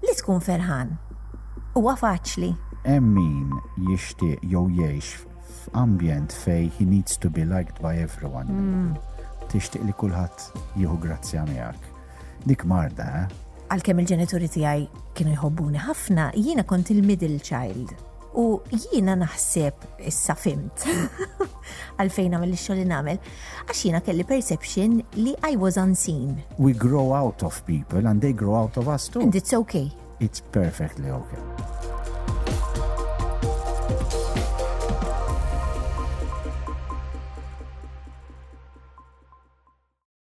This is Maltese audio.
Li tkun ferħan huwa faċli. Hemm min jixtieq jew jgħix f'ambjent fej he needs to be liked by everyone. Hmm. Tixtieq li kulħadd jieħu grazzja miegħek. Dik marda, eh? Għalkemm il-ġenituri tiegħi kienu jħobbuni ħafna, jiena kont il-middle child. U jiena naħseb issa fimt għalfejn għamil li xogħol nagħmel, għax jiena kelli perception li I was unseen. We grow out of people and they grow out of us too. And it's okay. It's perfectly okay.